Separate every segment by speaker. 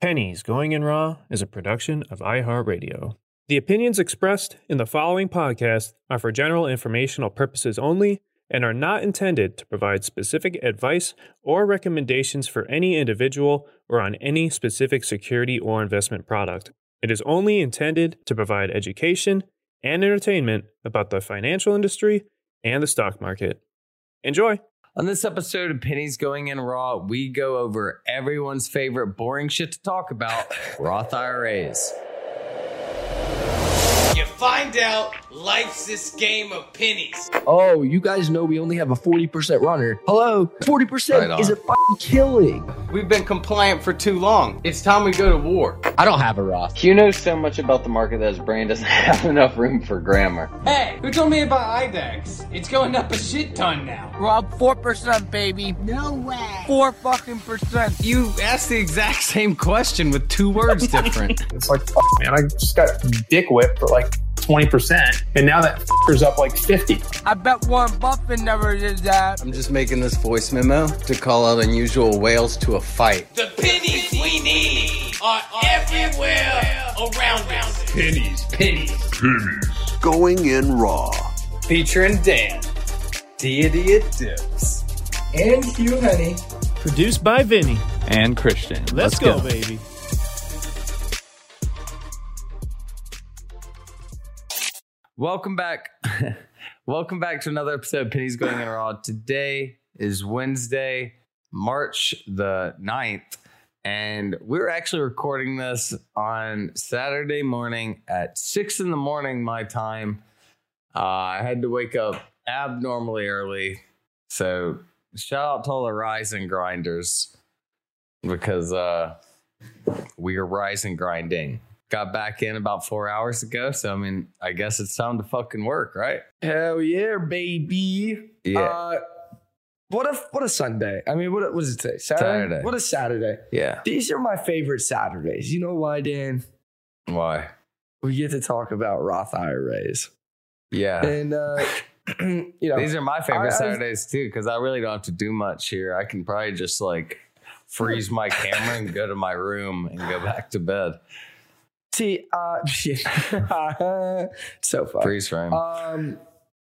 Speaker 1: Pennies Going in Raw is a production of iHeartRadio. The opinions expressed in the following podcast are for general informational purposes only and are not intended to provide specific advice or recommendations for any individual or on any specific security or investment product. It is only intended to provide education and entertainment about the financial industry and the stock market. Enjoy!
Speaker 2: On this episode of Pennies Going in Raw, we go over everyone's favorite boring shit to talk about Roth IRAs.
Speaker 3: You find out life's this game of pennies.
Speaker 4: Oh, you guys know we only have a 40% runner. Hello? 40%
Speaker 2: Right
Speaker 4: is a fucking killing.
Speaker 3: We've been compliant for too long. It's time we go to war.
Speaker 5: I don't have a Roth.
Speaker 6: Hugh knows so much about the market that his brain doesn't have enough room for grammar.
Speaker 3: Hey, who told me about IDEX? It's going up a shit ton now.
Speaker 5: Rob, 4%, baby.
Speaker 7: No way.
Speaker 5: 4 fucking percent.
Speaker 3: You asked the exact same question with two words different.
Speaker 8: It's like, fuck, man, I just got dick whipped for like 20%, and now that fucker's up like 50.
Speaker 5: I bet Warren Buffett never did that.
Speaker 6: I'm just making this voice memo to call out unusual whales to a fight.
Speaker 3: the pennies we need are everywhere around us.
Speaker 9: Pennies.
Speaker 3: Pennies. Pennies.
Speaker 10: Going in raw.
Speaker 3: Featuring Dan, Deity of Dips.
Speaker 4: And Hugh Honey.
Speaker 1: Produced by Vinny.
Speaker 9: And Christian.
Speaker 1: Let's, go, baby.
Speaker 2: Welcome back. Welcome back to another episode of Pennies Going in a Raw. Today is Wednesday, March the 9th, and we're actually recording this on Saturday morning at 6 in the morning, my time. Uh, I had to wake up abnormally early. So shout out to all the rising grinders because uh, we are rising grinding. Got back in about four hours ago. So, I mean, I guess it's time to fucking work, right?
Speaker 4: Hell yeah, baby.
Speaker 2: Yeah.
Speaker 4: Uh, what a what a Sunday. I mean, what, what does it say? Saturday?
Speaker 2: Saturday.
Speaker 4: What a Saturday.
Speaker 2: Yeah.
Speaker 4: These are my favorite Saturdays. You know why, Dan?
Speaker 2: Why?
Speaker 4: We get to talk about Roth IRAs.
Speaker 2: Yeah.
Speaker 4: And, uh, you know,
Speaker 2: These are my favorite
Speaker 4: I- I
Speaker 2: Saturdays too, because I really don't have to do much here. I can probably just like freeze my camera and go to my room and go back to bed.
Speaker 4: See, uh, so far
Speaker 2: Freeze frame.
Speaker 4: Um,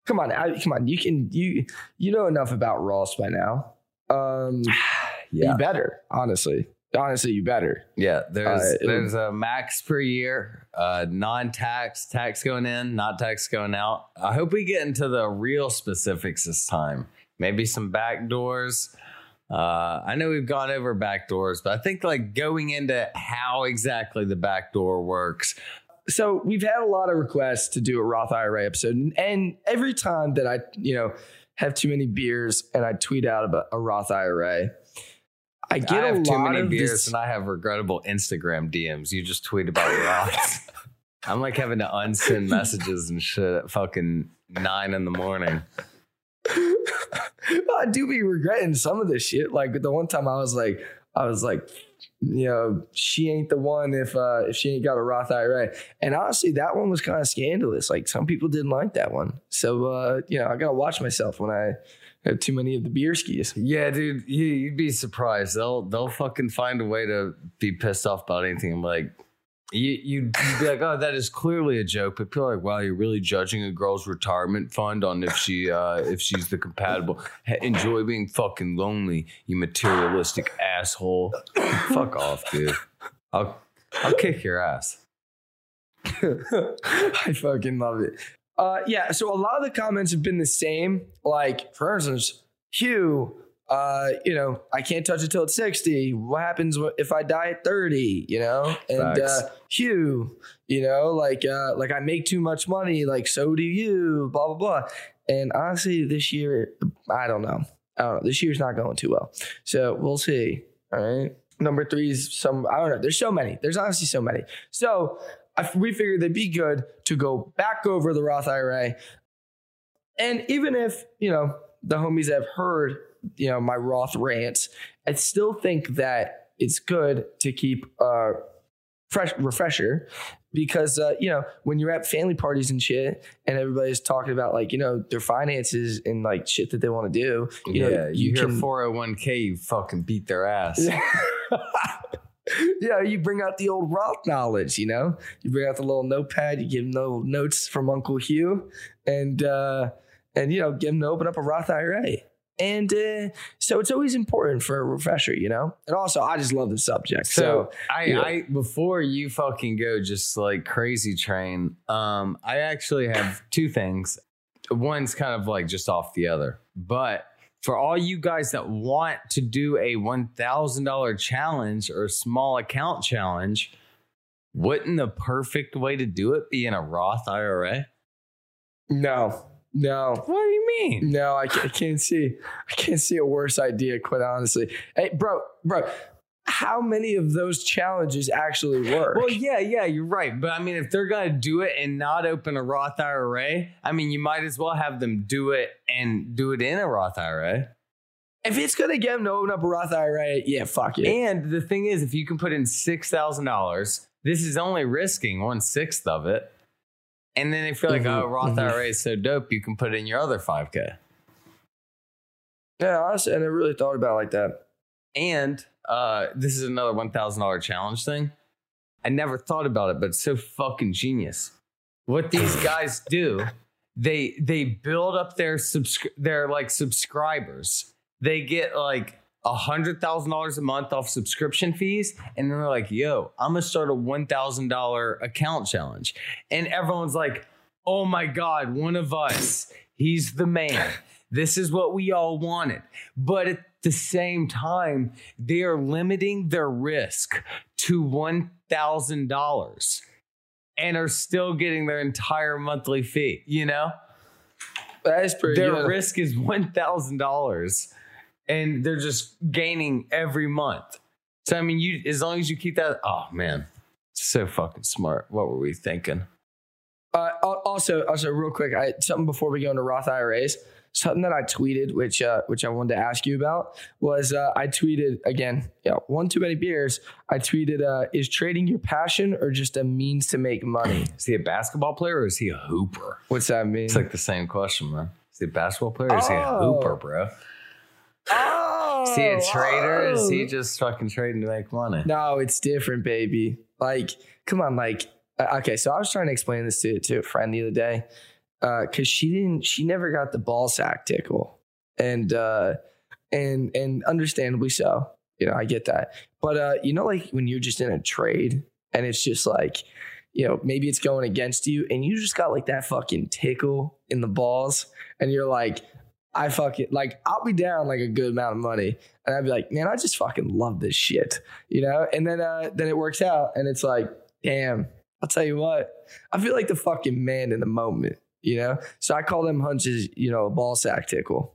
Speaker 4: come on, I, come on. You can you you know enough about Roths by now. Um,
Speaker 2: yeah.
Speaker 4: you better honestly. Honestly, you better.
Speaker 2: Yeah, there's
Speaker 4: Uh,
Speaker 2: there's a max per year, uh, non-tax, tax going in, not tax going out. I hope we get into the real specifics this time. Maybe some back doors. Uh, I know we've gone over back doors, but I think like going into how exactly the back door works.
Speaker 4: So we've had a lot of requests to do a Roth IRA episode, and, and every time that I you know have too many beers and I tweet out about a Roth IRA, I get
Speaker 2: I
Speaker 4: a
Speaker 2: have too many
Speaker 4: of
Speaker 2: beers
Speaker 4: this-
Speaker 2: and I have regrettable Instagram DMs. You just tweet about rocks. I'm like having to unsend messages and shit at fucking nine in the morning.
Speaker 4: I do be regretting some of this shit. Like the one time I was like, I was like, you know, she ain't the one if uh if she ain't got a Roth IRA. And honestly, that one was kind of scandalous. Like some people didn't like that one. So uh, you know, I gotta watch myself when I have too many of the beer skis.
Speaker 2: Yeah, dude, you, you'd be surprised. They'll they'll fucking find a way to be pissed off about anything. I'm like, you you'd be like, oh, that is clearly a joke. But people are like, wow, you're really judging a girl's retirement fund on if she uh if she's the compatible. Enjoy being fucking lonely, you materialistic asshole. Fuck off, dude. I'll I'll kick your ass.
Speaker 4: I fucking love it. Uh, yeah, so a lot of the comments have been the same. Like, for instance, Hugh, uh, you know, I can't touch it till it's 60. What happens if I die at 30? You know? And
Speaker 2: Facts.
Speaker 4: uh, Hugh, you know, like uh, like I make too much money, like so do you, blah blah blah. And honestly, this year, I don't know. I don't know. This year's not going too well. So we'll see. All right. Number three is some, I don't know. There's so many. There's honestly so many. So I, we figured they'd be good to go back over the Roth IRA. And even if, you know, the homies have heard, you know, my Roth rants, I still think that it's good to keep a fresh refresher because uh, you know when you're at family parties and shit and everybody's talking about like you know their finances and like shit that they want to do you
Speaker 2: yeah,
Speaker 4: know
Speaker 2: you, hear
Speaker 4: can
Speaker 2: 401k, you fucking beat their ass.
Speaker 4: yeah you bring out the old Roth knowledge you know you bring out the little notepad you give them little notes from Uncle Hugh and uh and you know give them to open up a Roth IRA and uh, so it's always important for a refresher you know and also I just love the subject so,
Speaker 2: So I,
Speaker 4: you know.
Speaker 2: I before you fucking go just like crazy train, um, I actually have two things. One's kind of like just off the other. But for all you guys that want to do a one thousand dollar challenge or small account challenge, wouldn't the perfect way to do it be in a Roth IRA?
Speaker 4: no no
Speaker 2: What do you mean?
Speaker 4: No, I can't, I can't see. I can't see a worse idea, quite honestly. Hey, bro, bro, how many of those challenges actually work?
Speaker 2: Well, yeah, yeah, you're right. But I mean, if they're gonna do it and not open a Roth IRA, I mean, you might as well have them do it and do it in a Roth IRA.
Speaker 4: if it's gonna get them to open up a Roth IRA, yeah, fuck it.
Speaker 2: And the thing is, if you can put in six thousand dollars, this is only risking one sixth of it. And then they feel like,
Speaker 4: Mhm,
Speaker 2: oh, Roth
Speaker 4: mhm.
Speaker 2: IRA is so dope, you can put it in your other five k.
Speaker 4: yeah, honestly, I never really thought about it like that.
Speaker 2: And uh, this is another one thousand dollar challenge thing. I never thought about it, but it's so fucking genius. What these guys do, they they build up their subscri- their like subscribers. They get like a hundred thousand dollars a month off subscription fees, and then they're like, "Yo, I'm gonna start a one thousand dollar account challenge," and everyone's like, "Oh my god, one of us! He's the man." This is what we all wanted. But at the same time, they are limiting their risk to $1,000 and are still getting their entire monthly fee, you know?
Speaker 4: That is pretty
Speaker 2: Their
Speaker 4: good.
Speaker 2: risk is $1,000 and they're just gaining every month. So, I mean, you as long as you keep that, oh man, so fucking smart. What were we thinking?
Speaker 4: Uh, also, also, real quick, I something before we go into Roth IRAs. Something that I tweeted, which uh, which I wanted to ask you about, was uh, I tweeted again. Yeah, one too many beers. I tweeted, uh, "Is trading your passion or just a means to make money?"
Speaker 2: Is he a basketball player or is he a hooper?
Speaker 4: What's that mean?
Speaker 2: It's like the same question, man. Is he a basketball player or is he a
Speaker 4: Oh.
Speaker 2: hooper, bro?
Speaker 4: Oh,
Speaker 2: Is he a trader is he just fucking trading to make money?
Speaker 4: No, it's different, baby. Like, come on, like, uh, okay. So I was trying to explain this to to a friend the other day, because she didn't, she never got the ball sack tickle, and uh, and and understandably so. You know, I get that, but uh, you know, like when you're just in a trade and it's just like, you know, maybe it's going against you, and you just got like that fucking tickle in the balls, and you're like. I fucking like I'll be down like a good amount of money and I'd be like, man, I just fucking love this shit, you know? And then uh then it works out and it's like, damn, I'll tell you what, I feel like the fucking man in the moment, you know? So I call them hunches, you know, a ball sack tickle.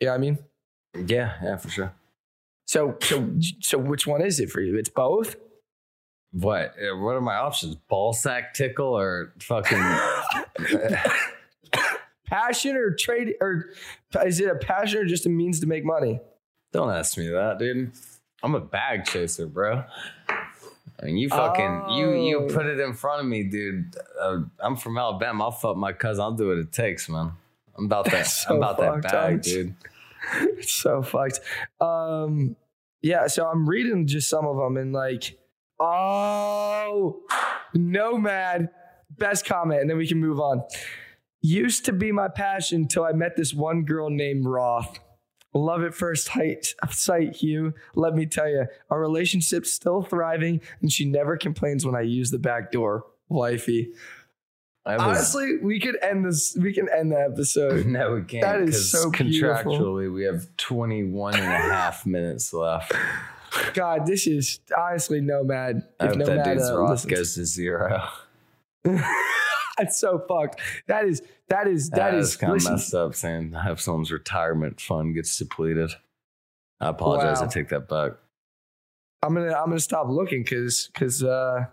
Speaker 4: You know what I mean?
Speaker 2: Yeah, yeah, for sure.
Speaker 4: So so so which one is it for you? It's both?
Speaker 2: What? uh, What are my options? Ball sack tickle or fucking?
Speaker 4: Passion or trade or is it a passion or just a means to make money?
Speaker 2: Don't ask me that, dude. I'm a bag chaser, bro. I mean, you fucking you you
Speaker 4: Oh.
Speaker 2: put it in front of me, dude. Uh, I'm from Alabama. I'll fuck my cousin. I'll do what it takes, man. I'm about that.
Speaker 4: So
Speaker 2: I'm about that bag, dude.
Speaker 4: It's so fucked. Um, yeah, so I'm reading just some of them and like, oh, nomad, best comment, and then we can move on. Used to be my passion till I met this one girl named Roth. Love at first sight, sight, Hugh. Let me tell you, our relationship's still thriving, and she never complains when I use the back door. Wifey.
Speaker 2: I was-
Speaker 4: Honestly, we could end this. We can end the episode.
Speaker 2: No, we can't.
Speaker 4: That is so beautiful.
Speaker 2: contractually, we have 21 and a half minutes left.
Speaker 4: God, this is honestly nomad.
Speaker 2: I
Speaker 4: If
Speaker 2: hope that
Speaker 4: nomad
Speaker 2: dude's
Speaker 4: uh,
Speaker 2: goes to zero.
Speaker 4: That's so fucked. That is that is that
Speaker 2: That
Speaker 4: is
Speaker 2: kind of messed up saying I hope someone's retirement fund gets depleted. I apologize. I take that back.
Speaker 4: I'm gonna I'm gonna stop looking because because uh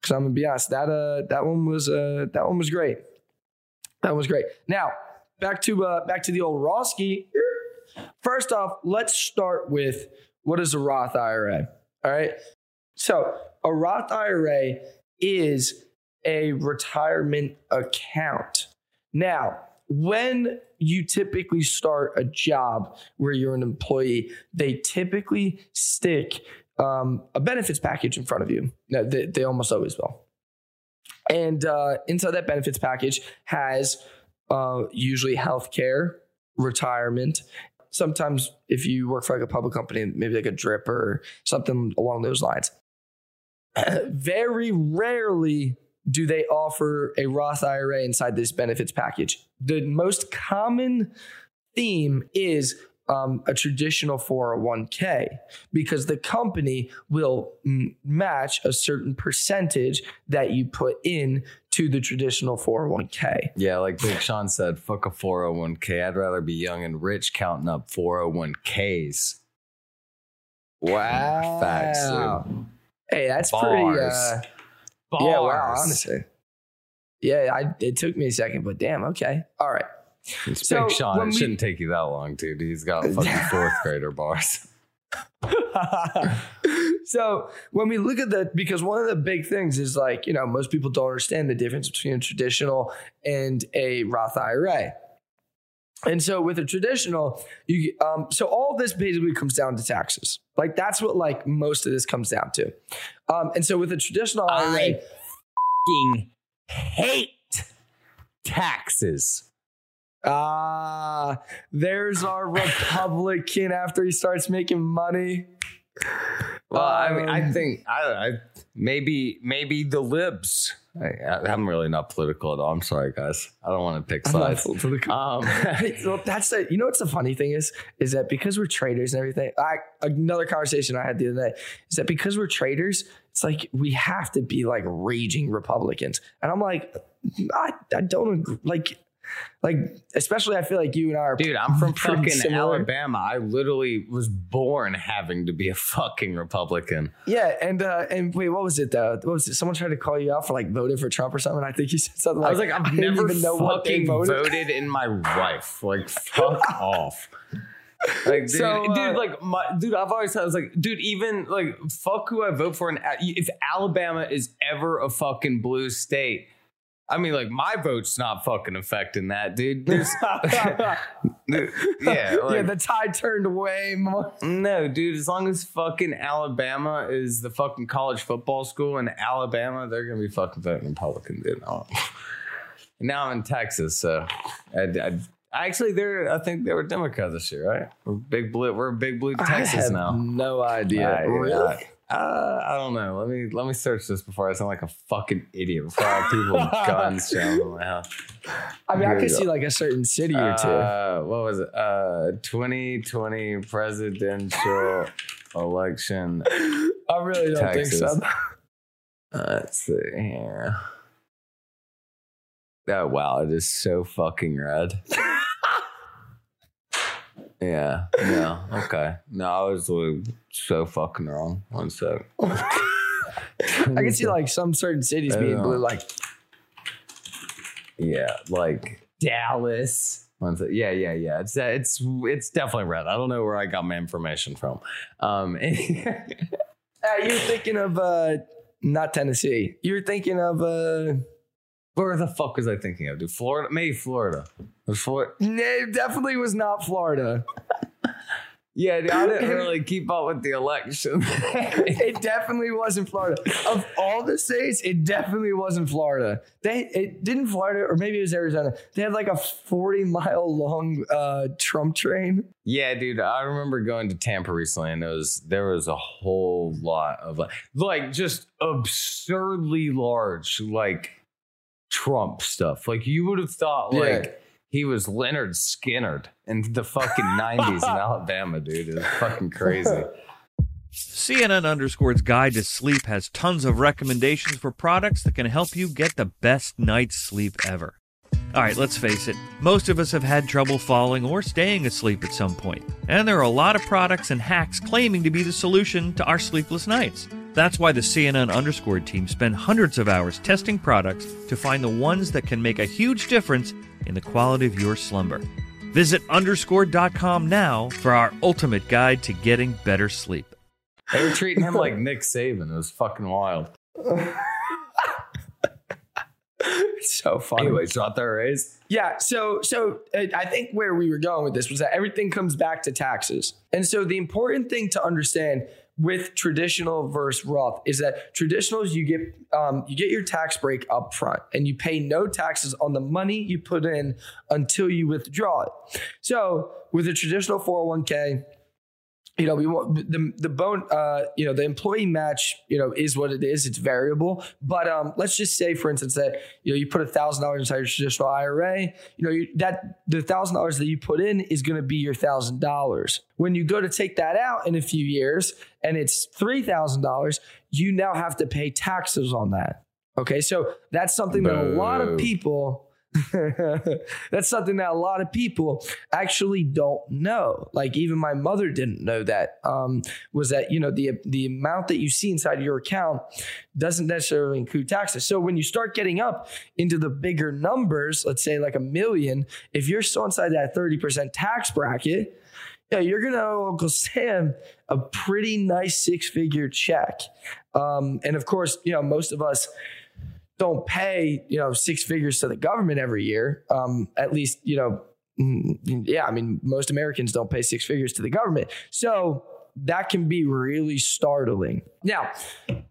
Speaker 4: because I'm gonna be honest that uh that one was uh that one was great. That was great. Now back to uh back to the old Roski. First off, let's start with what is a Roth IRA. All right. So a Roth IRA is a retirement account. Now, when you typically start a job where you're an employee, they typically stick um, a benefits package in front of you. They, they almost always will. And uh, inside that benefits package has uh, usually healthcare, retirement. Sometimes, if you work for like a public company, maybe like a drip or something along those lines. Very rarely do they offer a Roth IRA inside this benefits package. The most common theme is um, a traditional 401k because the company will m- match a certain percentage that you put in to the traditional 401k.
Speaker 2: Yeah, like Big Sean said, fuck a 401k. I'd rather be young and rich counting up 401ks.
Speaker 4: Wow.
Speaker 2: Facts. dude.
Speaker 4: Hey, that's
Speaker 2: Bars.
Speaker 4: pretty. Uh, yeah, wow. Honestly, yeah. I, it took me a second, but damn. Okay. All right.
Speaker 2: It's
Speaker 4: So,
Speaker 2: Big Sean. It
Speaker 4: we-
Speaker 2: shouldn't take you that long, dude. He's got fucking fourth grader bars.
Speaker 4: so when we look at that, because one of the big things is like, you know, most people don't understand the difference between a traditional and a Roth IRA. And so with a traditional, you um, so all this basically comes down to taxes. Like that's what like most of this comes down to. Um, and so with a traditional IRA,
Speaker 2: Fucking hate taxes.
Speaker 4: ah, there's our Republican after he starts making money.
Speaker 2: Well, I mean, I
Speaker 4: Um,
Speaker 2: think I, I maybe maybe the libs. I, I'm really not political at all. I'm sorry, guys. I don't want to pick
Speaker 4: I'm not
Speaker 2: sides. Um,
Speaker 4: well, that's the you know what's the funny thing is is that because we're traders and everything. I another conversation I had the other day is that because we're traders, it's like we have to be like raging Republicans, and I'm like, I, I don't agree. like like especially I feel like you and I are
Speaker 2: Dude, I'm from fucking
Speaker 4: similar.
Speaker 2: Alabama. I literally was born having to be a fucking Republican.
Speaker 4: Yeah, and uh, and wait, what was it though? What was it? Someone tried to call you out for like voting for Trump or something. I think you said something. Like,
Speaker 2: I was like, I've
Speaker 4: didn't
Speaker 2: never
Speaker 4: even know
Speaker 2: fucking
Speaker 4: voted.
Speaker 2: voted. in my life. Like, fuck off. Like, dude,
Speaker 4: So, uh,
Speaker 2: dude, like, my, dude, I've always said, I was like, dude, even like, fuck who I vote for. And if Alabama is ever a fucking blue state, I mean, like, my vote's not fucking affecting that, dude. There's, Dude, yeah,
Speaker 4: yeah, the tide turned way more.
Speaker 2: no, dude. As long as fucking Alabama is the fucking college football school in Alabama, they're gonna be fucking voting Republican, dude. Oh. Now I'm in Texas, so I, I, actually they're. I think they were Democrat this year, right? We're big blue. We're big blue
Speaker 4: I
Speaker 2: Texas
Speaker 4: have
Speaker 2: now.
Speaker 4: no idea.
Speaker 2: I- uh,
Speaker 4: really?
Speaker 2: Uh, I don't know. Let me let me search this before I sound like a fucking idiot. Before I have people with guns showing in my house.
Speaker 4: I mean, I
Speaker 2: Here
Speaker 4: could see like a certain city or two.
Speaker 2: Uh, what was it? Uh, 2020 presidential election.
Speaker 4: I really don't
Speaker 2: Texas.
Speaker 4: think so.
Speaker 2: Let's see here. Oh wow, it is so fucking red. yeah. No. Okay. No, I was like, so fucking wrong. One sec.
Speaker 4: I can see like some certain cities being blue. Like,
Speaker 2: Yeah, like Dallas. One sec. Yeah, yeah, yeah. It's uh, it's it's definitely red. I don't know where I got my information from. Um,
Speaker 4: uh, you're thinking of uh, not Tennessee. You're thinking of uh,
Speaker 2: where the fuck was I thinking of? Dude, Florida? Maybe Florida. Florida?
Speaker 4: no, it definitely was not Florida.
Speaker 2: Yeah, dude, I didn't really keep up with the election.
Speaker 4: it definitely wasn't Florida. Of all the states, it definitely wasn't Florida. They it didn't Florida, or maybe it was Arizona. They had like a 40 mile long uh, Trump train.
Speaker 2: Yeah, dude, I remember going to Tampa recently, and it was there was a whole lot of like, like just absurdly large, like Trump stuff. Like you would have thought, like
Speaker 4: Yeah.
Speaker 2: he was Lynyrd Skynyrd in the fucking nineties in Alabama, dude. It was fucking crazy.
Speaker 11: CNN Underscore's Guide to Sleep has tons of recommendations for products that can help you get the best night's sleep ever. All right, let's face it, most of us have had trouble falling or staying asleep at some point, and there are a lot of products and hacks claiming to be the solution to our sleepless nights. That's why the CNN underscored team spend hundreds of hours testing products to find the ones that can make a huge difference in the quality of your slumber. Visit underscored.com now for our ultimate guide to getting better sleep.
Speaker 2: They were treating him like Nick Saban. It was fucking wild.
Speaker 4: So funny.
Speaker 2: Anyway, shot that raise.
Speaker 4: Yeah, so so uh, I think where we were going with this was that everything comes back to taxes. And so the important thing to understand with traditional versus Roth is that traditionals you get um, you get your tax break up front and you pay no taxes on the money you put in until you withdraw it. So with a traditional 401k, you know, we want the the bone, uh, you know, the employee match, you know, is what it is. It's variable, but um, let's just say, for instance, that you know you put a thousand dollars inside your traditional IRA. You know, you, that the thousand dollars that you put in is going to be your thousand dollars. When you go to take that out in a few years, and it's three thousand dollars, you now have to pay taxes on that. Okay, so that's something that a lot of people. That's something that a lot of people actually don't know. Like even my mother didn't know that. Um, was that you know the the amount that you see inside your account doesn't necessarily include taxes. So when you start getting up into the bigger numbers, let's say like a million, if you're still inside that thirty percent tax bracket, yeah, you're gonna owe Uncle Sam a pretty nice six figure check. Um, and of course, you know most of us don't pay you know six figures to the government every year um, at least you know mm, yeah i mean most americans don't pay six figures to the government. So that can be really startling. Now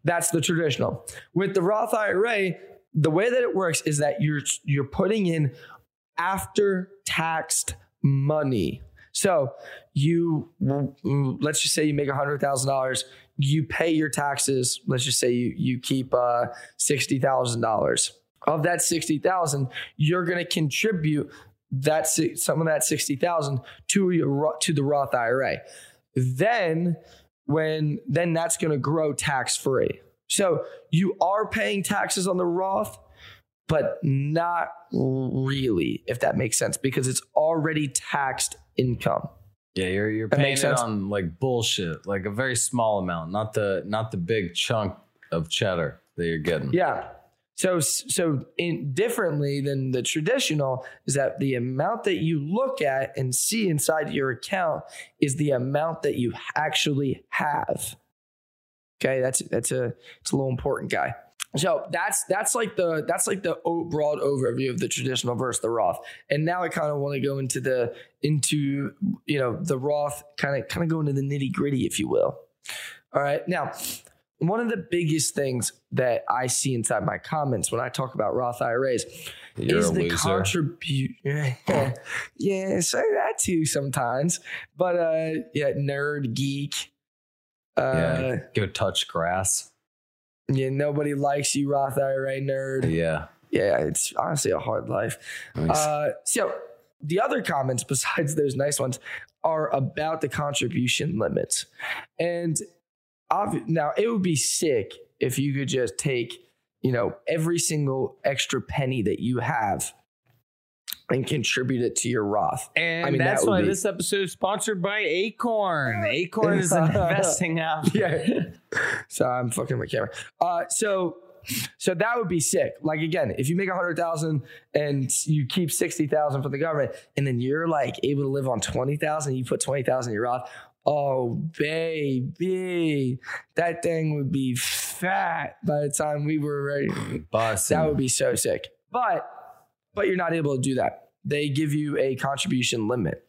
Speaker 4: that's the traditional. With the roth ira the way that it works is that you're you're putting in after taxed money. So you let's just say you make $100000 you pay your taxes. Let's just say you you keep uh, sixty thousand dollars. Of that sixty thousand, you're going to contribute that some of that sixty thousand to your to the Roth IRA. Then when then that's going to grow tax free. So you are paying taxes on the Roth, but not really, if that makes sense, because it's already taxed income.
Speaker 2: Yeah, you're you're
Speaker 4: That
Speaker 2: paying it
Speaker 4: sense.
Speaker 2: on like bullshit, like a very small amount, not the not the big chunk of cheddar that you're getting.
Speaker 4: Yeah. So so in differently than the traditional is that the amount that you look at and see inside your account is the amount that you actually have. Okay, that's that's a it's a little important guy. So that's that's like the that's like the broad overview of the traditional versus the Roth. And now I kind of want to go into the into you know the Roth kind of kind of go into the nitty gritty, if you will. All right, now one of the biggest things that I see inside my comments when I talk about Roth IRAs
Speaker 2: You're
Speaker 4: is the contribution. yeah, say that too sometimes. But uh, yeah, nerd geek. Uh,
Speaker 2: yeah, go touch grass.
Speaker 4: Yeah, nobody likes you, Roth IRA nerd.
Speaker 2: Yeah,
Speaker 4: Yeah, it's honestly a hard life.
Speaker 2: Nice.
Speaker 4: Uh, so the other comments besides those nice ones are about the contribution limits. And obvi- now it would be sick if you could just take, you know, every single extra penny that you have and contribute it to your Roth.
Speaker 2: and
Speaker 4: I mean,
Speaker 2: that's
Speaker 4: would
Speaker 2: why
Speaker 4: be-
Speaker 2: this episode is sponsored by Acorn. Acorn is an investing app.
Speaker 4: yeah. So I'm fucking my camera. Uh, so so that would be sick. Like again, if you make a hundred thousand and you keep sixty thousand from the government, and then you're like able to live on twenty thousand, you put twenty thousand in your Roth. Oh baby, that thing would be fat by the time we were ready. That would be so sick. But but you're not able to do that. They give you a contribution limit.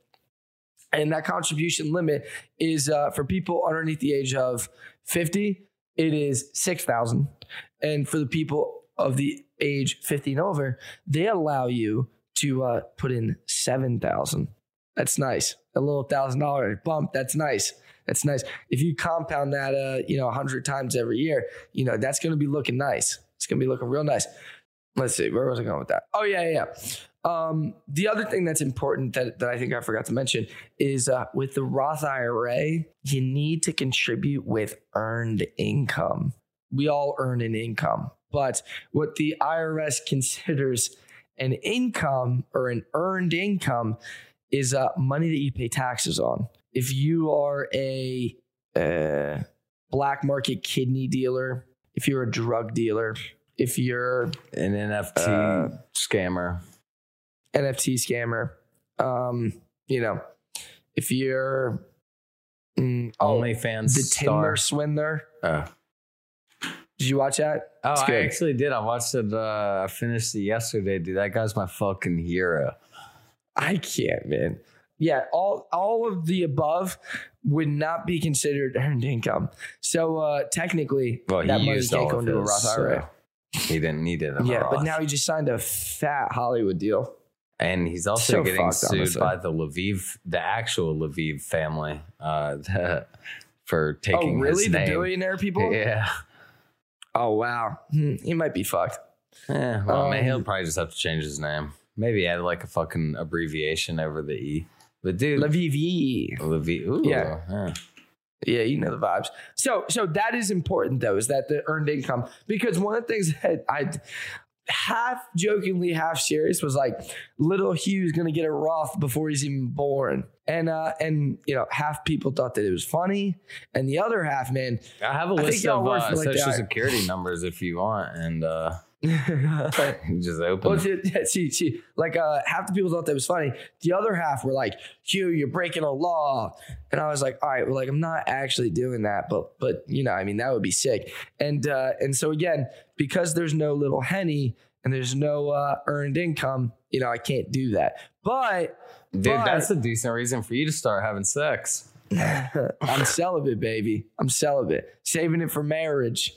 Speaker 4: And that contribution limit is uh, for people underneath the age of 50, it is 6,000. And for the people of the age 50 and over, they allow you to uh, put in 7,000. That's nice. A little thousand dollar bump. That's nice. That's nice. If you compound that, uh, you know, a hundred times every year, you know, that's going to be looking nice. It's going to be looking real nice. Let's see. Where was I going with that? Oh, yeah, yeah. Um, the other thing that's important that, that I think I forgot to mention is uh, with the Roth IRA, you need to contribute with earned income. We all earn an income, but what the IRS considers An income or an earned income is uh, money that you pay taxes on. If you are a uh, black market kidney dealer, if you're a drug dealer, if you're
Speaker 2: An NFT
Speaker 4: Uh,
Speaker 2: scammer.
Speaker 4: NFT scammer, um, you know, if you're mm, oh,
Speaker 2: OnlyFans
Speaker 4: the
Speaker 2: star.
Speaker 4: Tinder swindler.
Speaker 2: Oh.
Speaker 4: Did you watch that?
Speaker 2: Oh, I actually did. I watched it. Uh, I finished it yesterday, dude. That guy's my fucking hero.
Speaker 4: I can't, man. Yeah, all all of the above would not be considered earned income. So uh technically,
Speaker 2: Well,
Speaker 4: that money can't go into a Roth
Speaker 2: so
Speaker 4: IRA.
Speaker 2: He didn't need it.
Speaker 4: Yeah,
Speaker 2: a
Speaker 4: but now he just signed a fat Hollywood deal.
Speaker 2: And he's also
Speaker 4: So
Speaker 2: getting
Speaker 4: fucked,
Speaker 2: sued
Speaker 4: honestly.
Speaker 2: by the Leviev, the actual Leviev family, uh, for taking
Speaker 4: oh, really? The billionaire people?
Speaker 2: Yeah.
Speaker 4: Oh wow, Hmm, he might be fucked.
Speaker 2: Yeah. Well, man,
Speaker 4: Um,
Speaker 2: he'll probably just have to change his name. Maybe add like a fucking abbreviation over the e. But dude,
Speaker 4: Leviev.
Speaker 2: Leviev. Ooh,
Speaker 4: Yeah.
Speaker 2: yeah.
Speaker 4: Yeah, you know the vibes. So, so that is important though, is that the earned income? Because one of the things that I half jokingly, half serious was like, little Hugh's gonna get a Roth before he's even born, and uh, and you know, half people thought that it was funny, and the other half, man,
Speaker 2: I have a
Speaker 4: I
Speaker 2: list of uh,
Speaker 4: like,
Speaker 2: social security numbers if you want, and uh, just open.
Speaker 4: Well, see, see, like uh, half the people thought that was funny. The other half were like, "Hugh, you're breaking a law," and I was like, "All right, well, like I'm not actually doing that, but but you know, I mean, that would be sick." And uh, and so again, because there's no little Henne and there's no uh, earned income, you know, I can't do that. But
Speaker 2: Dude,
Speaker 4: but-
Speaker 2: that's a decent reason for you to start having sex.
Speaker 4: I'm celibate, baby. I'm celibate, saving it for marriage.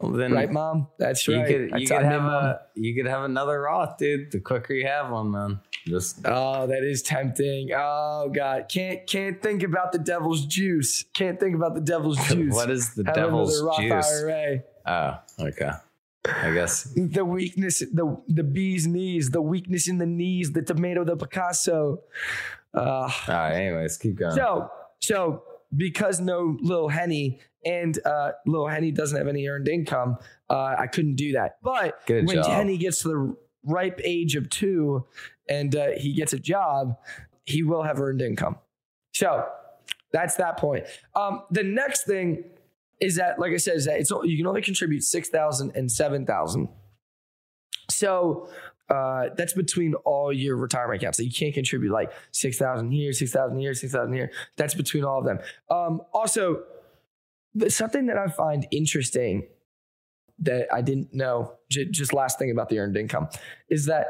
Speaker 2: Well, then
Speaker 4: right, mom? That's
Speaker 2: you
Speaker 4: right.
Speaker 2: could you could have
Speaker 4: mom.
Speaker 2: a you could have another Roth, dude. The quicker you have one, man. Just
Speaker 4: Oh, that is tempting. Oh God, can't can't think about the devil's juice. Can't think about the devil's juice.
Speaker 2: what is the
Speaker 4: Have
Speaker 2: devil's
Speaker 4: Roth
Speaker 2: juice?
Speaker 4: IRA.
Speaker 2: Oh, okay. I guess
Speaker 4: The weakness, the the bee's knees, the weakness in the knees, the tomato, the Picasso. Uh,
Speaker 2: All right. Anyways, keep going.
Speaker 4: so so because no little Henne and uh, little Henne doesn't have any earned income, uh, I couldn't do that. But
Speaker 2: Good
Speaker 4: when
Speaker 2: job.
Speaker 4: Henne gets to the ripe age of two and uh, he gets a job, he will have earned income. So that's that point. Um, the next thing is that, like I said, is that it's you can only contribute six thousand and seven thousand. So uh, that's between all your retirement accounts. So you can't contribute like six thousand here, six thousand here, six thousand here. That's between all of them. Um, also, but something that I find interesting that I didn't know, j- just last thing about the earned income, is that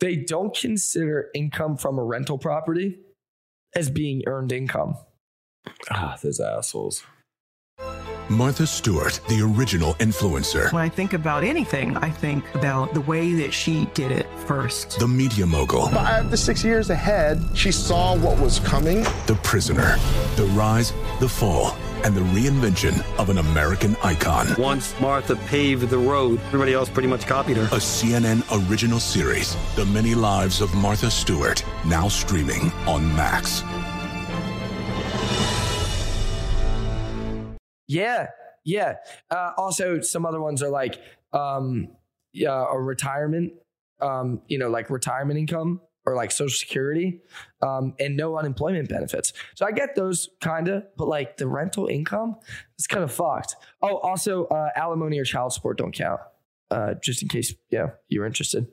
Speaker 4: they don't consider income from a rental property as being earned income.
Speaker 2: Ah, those assholes.
Speaker 12: Martha Stewart, the original influencer.
Speaker 13: When I think about anything, I think about the way that she did it first.
Speaker 12: The media mogul.
Speaker 14: Five to six years ahead, she saw what was coming.
Speaker 12: The prisoner. The rise, the fall, and the reinvention of an American icon.
Speaker 15: Once Martha paved the road, everybody else pretty much copied her.
Speaker 12: A CNN original series, The Many Lives of Martha Stewart, now streaming on Max.
Speaker 4: Yeah, yeah. Uh, also, some other ones are like, um, yeah, a retirement, um, you know, like retirement income or like Social Security, um, and no unemployment benefits. So I get those kind of, but like the rental income, it's kind of fucked. Oh, also, uh, alimony or child support don't count. Uh, just in case, yeah, you're interested.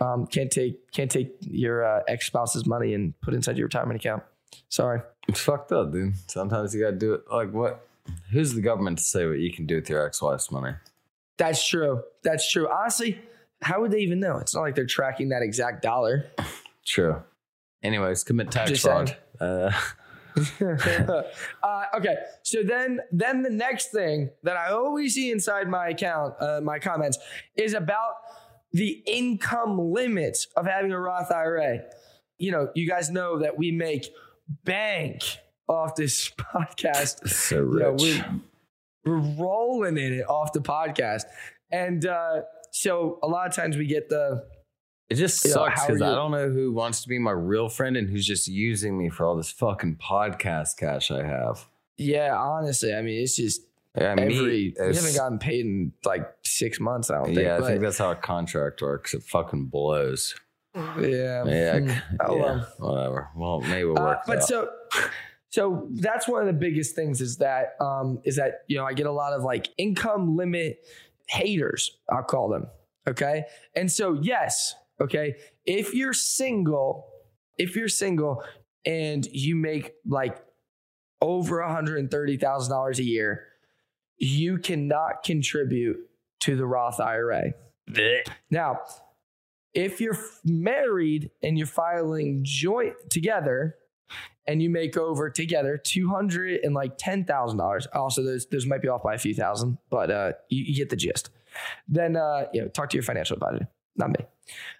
Speaker 4: Um, can't take can't take your uh, ex spouse's money and put it inside your retirement account. Sorry.
Speaker 2: It's fucked up, dude. Sometimes you gotta do it. Like what? Who's the government to say what you can do with your ex-wife's money?
Speaker 4: That's true. That's true. Honestly, how would they even know? It's not like they're tracking that exact dollar.
Speaker 2: True. Anyways, commit tax
Speaker 4: Just
Speaker 2: fraud. Uh,
Speaker 4: uh, okay, so then then the next thing that I always see inside my account, uh, my comments, is about the income limits of having a Roth IRA. You know, you guys know that we make bank off this podcast.
Speaker 2: so
Speaker 4: You know,
Speaker 2: rich.
Speaker 4: we're, we're rolling in it off the podcast, and uh, so a lot of times we get the
Speaker 2: It just
Speaker 4: You
Speaker 2: sucks because I don't know who wants to be my real friend and who's just using me for all this fucking podcast cash I have.
Speaker 4: yeah. Honestly, I mean, it's just
Speaker 2: Yeah, me,
Speaker 4: every we haven't gotten paid in like six months. I don't think.
Speaker 2: Yeah, I
Speaker 4: but-
Speaker 2: think that's how a contract works. It fucking blows.
Speaker 4: Yeah.
Speaker 2: Yeah,
Speaker 4: Hmm.
Speaker 2: yeah,
Speaker 4: Oh,
Speaker 2: whatever. Well, maybe we'll
Speaker 4: Uh,
Speaker 2: work.
Speaker 4: but
Speaker 2: out.
Speaker 4: so so that's one of the biggest things is that um is that you know I get a lot of like income limit haters, I'll call them. Okay. And so yes, okay, if you're single, if you're single and you make like over $130,000 a year, you cannot contribute to the Roth IRA. Now, if you're married and you're filing joint together and you make over together two hundred and like ten thousand dollars, also those those might be off by a few thousand, but uh, you, you get the gist. Then uh, you know, talk to your financial advisor, not me.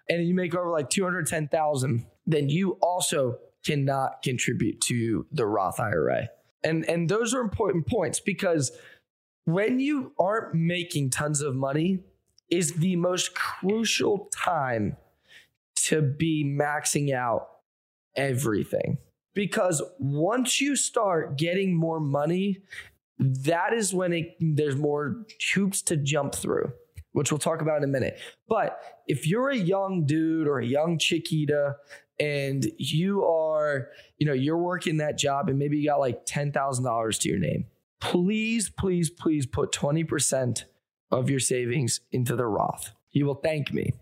Speaker 4: And you make over like two hundred ten thousand, then you also cannot contribute to the Roth IRA. And and those are important points because when you aren't making tons of money is the most crucial time to be maxing out everything. Because once you start getting more money, that is when it, there's more hoops to jump through, which we'll talk about in a minute. But if you're a young dude or a young chiquita and you are, you know, you're working that job and maybe you got like $10,000 to your name, please, please, please put 20% of your savings into the Roth. You will thank me.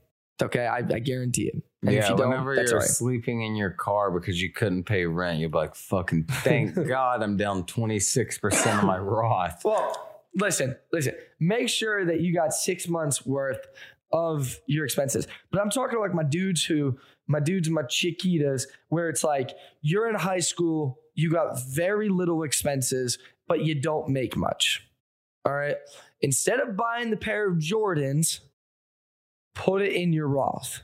Speaker 4: Okay. I, I guarantee it. And
Speaker 2: yeah,
Speaker 4: if you don't,
Speaker 2: whenever you're
Speaker 4: right.
Speaker 2: sleeping in your car because you couldn't pay rent, you'll be like, "Fucking thank God, I'm down 26 percent of my Roth."
Speaker 4: Well, listen, listen. Make sure that you got six months worth of your expenses. But I'm talking like my dudes who, my dudes my chiquitas, where it's like you're in high school, you got very little expenses, but you don't make much. All right. Instead of buying the pair of Jordans, put it in your Roth.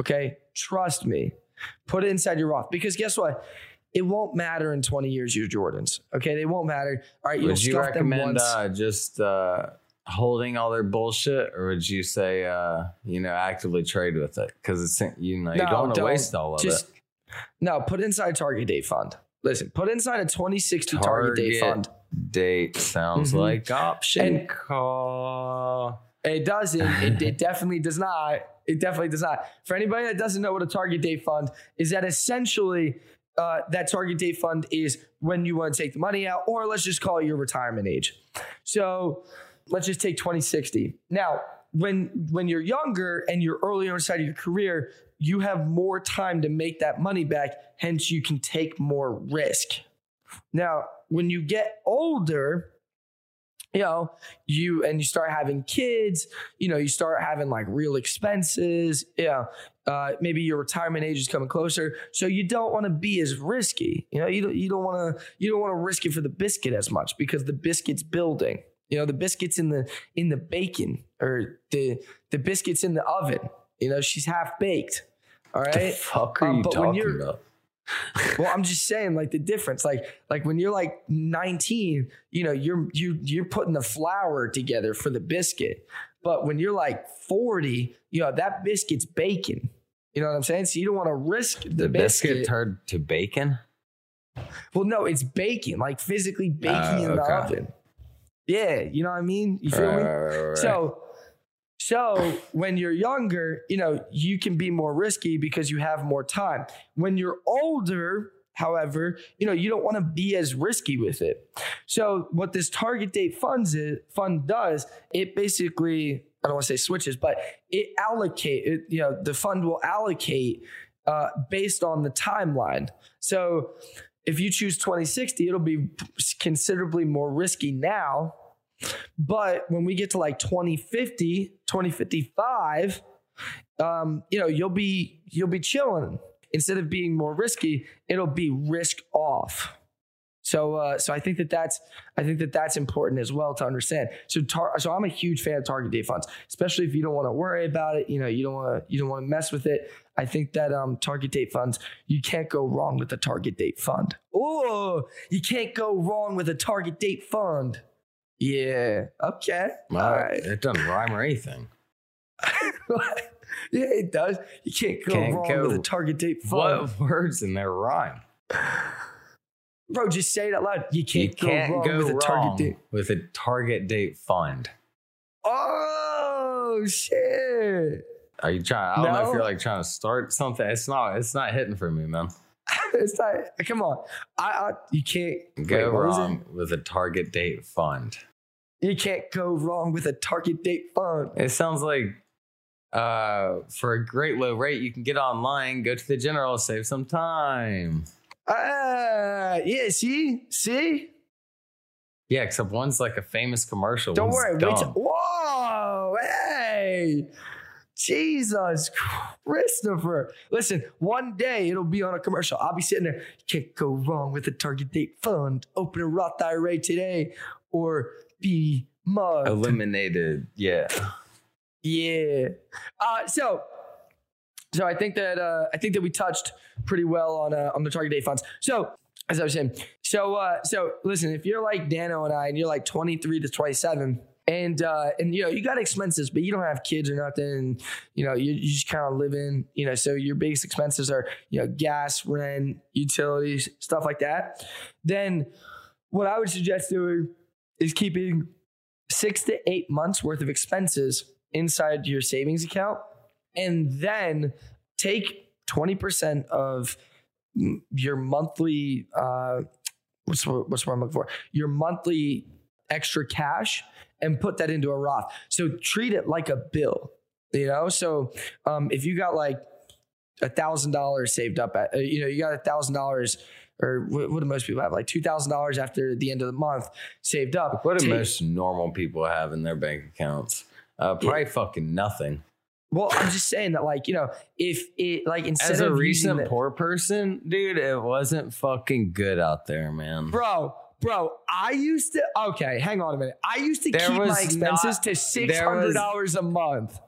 Speaker 4: Okay. Trust me. Put it inside your Roth because guess what? It won't matter in 20 years, your Jordans. Okay. They won't matter. All right. You'll
Speaker 2: would you recommend uh, just uh, holding all their bullshit, or would you say, uh, you know, actively trade with it? Because it's you know you don't want to waste all of
Speaker 4: just,
Speaker 2: it.
Speaker 4: No, put inside a target date fund. Listen, put inside a 2060 target, date fund.
Speaker 2: date sounds
Speaker 4: Mhm.
Speaker 2: like option
Speaker 4: And-
Speaker 2: call.
Speaker 4: It doesn't. It, it definitely does not. It definitely does not. For anybody that doesn't know what a target date fund is, that essentially uh, that target date fund is when you want to take the money out, or let's just call it your retirement age. So let's just take 2060. Now, when when you're younger and you're earlier inside of your career, you have more time to make that money back. Hence, you can take more risk. Now, when you get older, you know, you and you start having kids, you know, you start having like real expenses, yeah. Uh, maybe your retirement age is coming closer, so you don't want to be as risky. You know, you don't you don't want to you don't want to risk it for the biscuit as much because the biscuit's building. You know, the biscuits in the in the bacon or the the biscuits in the oven. You know, she's half baked. All right.
Speaker 2: The fuck are
Speaker 4: Um,
Speaker 2: you talking about?
Speaker 4: Well, I'm just saying, like the difference, like like when you're like 19, you know, you're you you're putting the flour together for the biscuit, but when you're like 40, you know that biscuit's bacon. You know what I'm saying? So you don't want to risk the,
Speaker 2: The biscuit
Speaker 4: biscuit.
Speaker 2: turned to bacon.
Speaker 4: well, no, it's baking, like physically baking
Speaker 2: Oh,
Speaker 4: in the
Speaker 2: okay.
Speaker 4: oven. Yeah, you know what I mean. You feel
Speaker 2: Right,
Speaker 4: me?
Speaker 2: right, right, right.
Speaker 4: So, so when you're younger, you know, you can be more risky because you have more time. When you're older, however, you know, you don't want to be as risky with it. So what this target date funds is, fund does, it basically, I don't want to say switches, but it allocate, it, you know, the fund will allocate uh, based on the timeline. So if you choose 2060, it'll be considerably more risky now. But when we get to like 2050, 2055, um, you know, you'll be you'll be chilling. Instead of being more risky, it'll be risk off. So, uh, so I think that that's I think that that's important as well to understand. So, tar- so I'm a huge fan of target date funds, especially if you don't want to worry about it. You know, you don't want to you don't want to mess with it. I think that um, target date funds, you can't go wrong with a target date fund. Oh, you can't go wrong with a target date fund. Yeah. Okay. All
Speaker 2: Well,
Speaker 4: right.
Speaker 2: It doesn't rhyme or anything.
Speaker 4: yeah, it does. You can't go
Speaker 2: Can't
Speaker 4: wrong
Speaker 2: go-
Speaker 4: with a target date fund.
Speaker 2: What words in there rhyme?
Speaker 4: Bro, just say it out loud. You can't,
Speaker 2: you can't
Speaker 4: go wrong
Speaker 2: go
Speaker 4: with a target date.
Speaker 2: with a target date fund.
Speaker 4: Oh shit!
Speaker 2: Are you trying? I don't know if you're like trying to start something. It's not. It's not hitting for me, man.
Speaker 4: it's not. Come on, I, I you can't
Speaker 2: Go
Speaker 4: wait, what was it?
Speaker 2: wrong with a target date fund.
Speaker 4: You can't go wrong with a target date fund.
Speaker 2: It sounds like uh, for a great low rate, you can get online, go to the general, save some time.
Speaker 4: Ah, yeah. See, see.
Speaker 2: Yeah, except one's like a famous commercial.
Speaker 4: Don't
Speaker 2: one's
Speaker 4: worry. Wait
Speaker 2: dumb.
Speaker 4: till- whoa, hey, Jesus Christopher. Listen, one day it'll be on a commercial. I'll be sitting there. Can't go wrong with a target date fund. Open a Roth IRA today or be mugged.
Speaker 2: Eliminated. Yeah.
Speaker 4: Yeah. Uh, so, so I think that uh, I think that we touched pretty well on uh, on the target date funds. So, as I was saying, so uh, so listen, if you're like Dano and I, and you're like 23 to 27. And uh, and you know you got expenses, but you don't have kids or nothing. You know you, you just kind of live in. You know, so your biggest expenses are you know gas, rent, utilities, stuff like that. Then what I would suggest doing is keeping six to eight months worth of expenses inside your savings account and then take 20% of mm, your monthly uh what's what's what I'm looking for your monthly extra cash and put that into a Roth so treat it like a bill you know so um if you got like a thousand dollars saved up at uh, you know you got a thousand dollars or what, what do most people have like two thousand dollars after the end of the month saved up
Speaker 2: What do
Speaker 4: Take-
Speaker 2: most normal people have in their bank accounts? Uh, probably fucking nothing.
Speaker 4: Well, I'm just saying that, like, you know, if it, like, instead of
Speaker 2: As a recent
Speaker 4: the-
Speaker 2: poor person, dude, it wasn't fucking good out there, man.
Speaker 4: bro, bro, I used to, okay, hang on a minute. I used to
Speaker 2: There
Speaker 4: keep my expenses
Speaker 2: not-
Speaker 4: to $600 a month.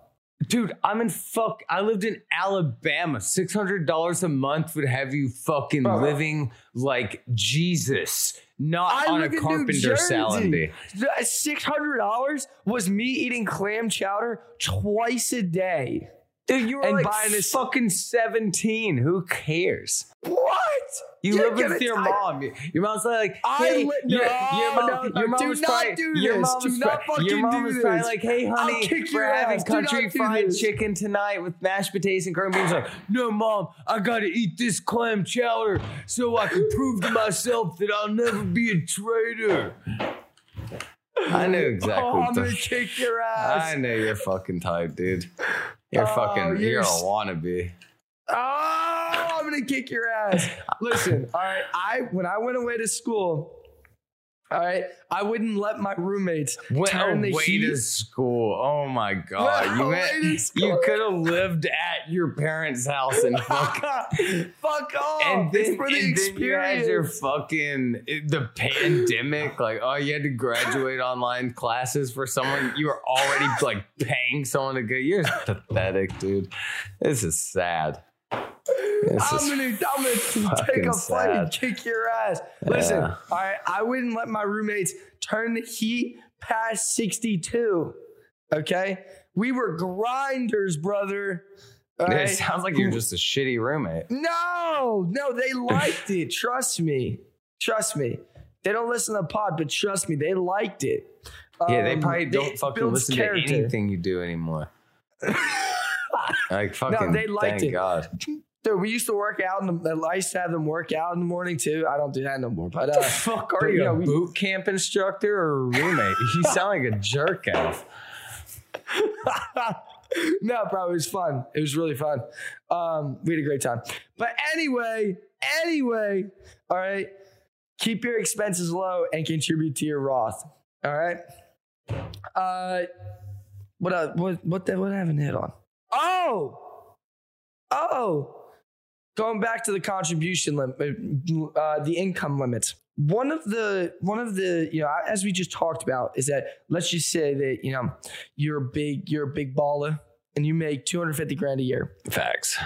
Speaker 2: Dude, I'm in fuck. I lived in Alabama. Six hundred dollars a month would have you fucking
Speaker 4: Bro.
Speaker 2: living like Jesus, not
Speaker 4: I
Speaker 2: on a carpenter salary.
Speaker 4: Uh, $600 was me eating clam chowder twice a day.
Speaker 2: Dude, you were
Speaker 4: And
Speaker 2: like
Speaker 4: buying this-
Speaker 2: fucking seventeen. Who cares?
Speaker 4: What?
Speaker 2: You
Speaker 4: You're
Speaker 2: live with your
Speaker 4: I-
Speaker 2: mom. Your mom's like,
Speaker 4: I
Speaker 2: hey,
Speaker 4: li-
Speaker 2: your,
Speaker 4: no,
Speaker 2: your mom,
Speaker 4: no, no,
Speaker 2: your mom
Speaker 4: do
Speaker 2: was
Speaker 4: not
Speaker 2: probably,
Speaker 4: do
Speaker 2: your
Speaker 4: this.
Speaker 2: mom
Speaker 4: Do
Speaker 2: was
Speaker 4: not
Speaker 2: probably, your
Speaker 4: fucking
Speaker 2: mom
Speaker 4: do
Speaker 2: was probably
Speaker 4: this.
Speaker 2: like, hey, honey, we're having
Speaker 4: ass.
Speaker 2: Country fried
Speaker 4: this.
Speaker 2: chicken tonight with mashed potatoes and corned beans. Like, no, mom, I gotta eat this clam chowder so I can prove to myself that I'll never be a traitor. I knew exactly.
Speaker 4: Oh, I'm gonna kick your ass.
Speaker 2: I know you're fucking type, dude. You're
Speaker 4: Oh,
Speaker 2: fucking.
Speaker 4: you're
Speaker 2: You're, a wannabe.
Speaker 4: Oh, I'm gonna kick your ass. Listen, all right. I when I went away to school, all right, I wouldn't let my roommates
Speaker 2: Went
Speaker 4: turn the
Speaker 2: away
Speaker 4: heat.
Speaker 2: to school. Oh my god! You went, you could have lived at your parents' house and fucking
Speaker 4: Fuck off!
Speaker 2: and
Speaker 4: it's
Speaker 2: then,
Speaker 4: for the
Speaker 2: and then you your fucking the pandemic. Like, oh, you had to graduate online classes for someone you were already like paying someone to go. You're pathetic, dude. This is sad. This
Speaker 4: I'm gonna, I'm gonna take a fight and kick your ass. Listen,
Speaker 2: Yeah.
Speaker 4: all right, I wouldn't let my roommates turn the heat past 62. Okay, we were grinders, brother. All
Speaker 2: It sounds like you're just a shitty roommate.
Speaker 4: No, no, they liked it. Trust me. Trust me. They don't listen to the pod, but trust me, they liked it.
Speaker 2: Yeah, they
Speaker 4: Um,
Speaker 2: probably don't fucking listen
Speaker 4: character.
Speaker 2: to anything you do anymore. like fucking.
Speaker 4: No, they liked
Speaker 2: thank
Speaker 4: it.
Speaker 2: God.
Speaker 4: Dude, we used to work out, and I used to have them work out in the morning too. I don't do that no more. But uh,
Speaker 2: fuck are you, a
Speaker 4: we-
Speaker 2: boot camp instructor or a roommate? you sound like a jerk off.
Speaker 4: no, bro, it was fun. It was really fun. Um, we had a great time. But anyway, anyway, all right. Keep your expenses low and contribute to your Roth. All right. Uh, what uh, what what the, what haven't hit on? Oh, oh. Going back to the contribution limit, uh, the income limits. One of the one of the you know as we just talked about is that let's just say that you know you're a big you're a big baller and you make 250 grand a year.
Speaker 2: Facts.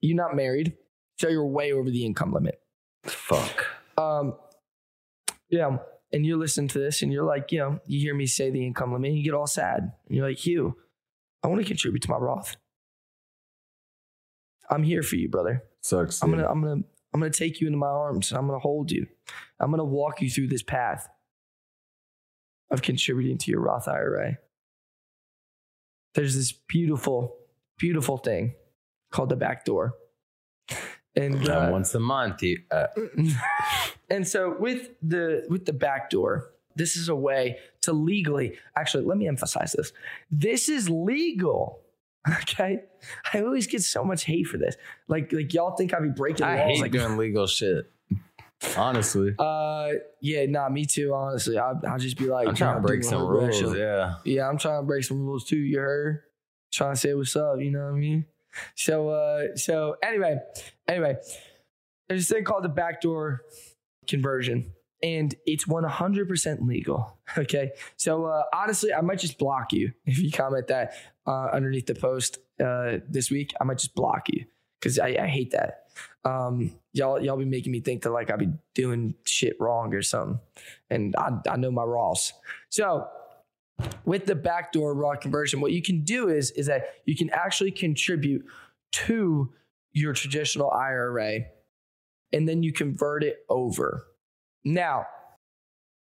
Speaker 4: You're not married, so you're way over the income limit.
Speaker 2: Fuck.
Speaker 4: Um, yeah, and you listen to this and you're like, you know, you hear me say the income limit, and you get all sad. And you're like, Hugh, I want to contribute to my Roth. I'm here for you, brother.
Speaker 2: Sucks.
Speaker 4: I'm gonna, I'm gonna, I'm gonna take you into my arms. I'm gonna hold you. I'm gonna walk you through this path of contributing to your Roth IRA. there's this beautiful, beautiful thing called the back door. And
Speaker 2: Uh,
Speaker 4: uh,
Speaker 2: once a month, you, uh,
Speaker 4: and so with the with the back door, this is a way to legally actually let me emphasize this. This is legal. Okay. I always get so much hate for this. Like like y'all think I'd be breaking
Speaker 2: I hate
Speaker 4: like
Speaker 2: doing legal shit. Honestly,
Speaker 4: uh yeah, nah, me too, honestly. I'll, I'll just be like
Speaker 2: I'm trying to break some rules. Yeah.
Speaker 4: Yeah, I'm trying to break some rules too. You heard? Trying to say what's up. You know what I mean? So, uh, so anyway, anyway, there's this thing called the backdoor conversion, and it's 100% legal. Okay, so uh, honestly, I might just block you if you comment that uh, underneath the post uh, this week. I might just block you because I, I hate that. Um, y'all, y'all be making me think that like I be doing shit wrong or something, and I, I know my Roths. So with the backdoor Roth conversion, what you can do is is that you can actually contribute to your traditional IRA, and then you convert it over. Now,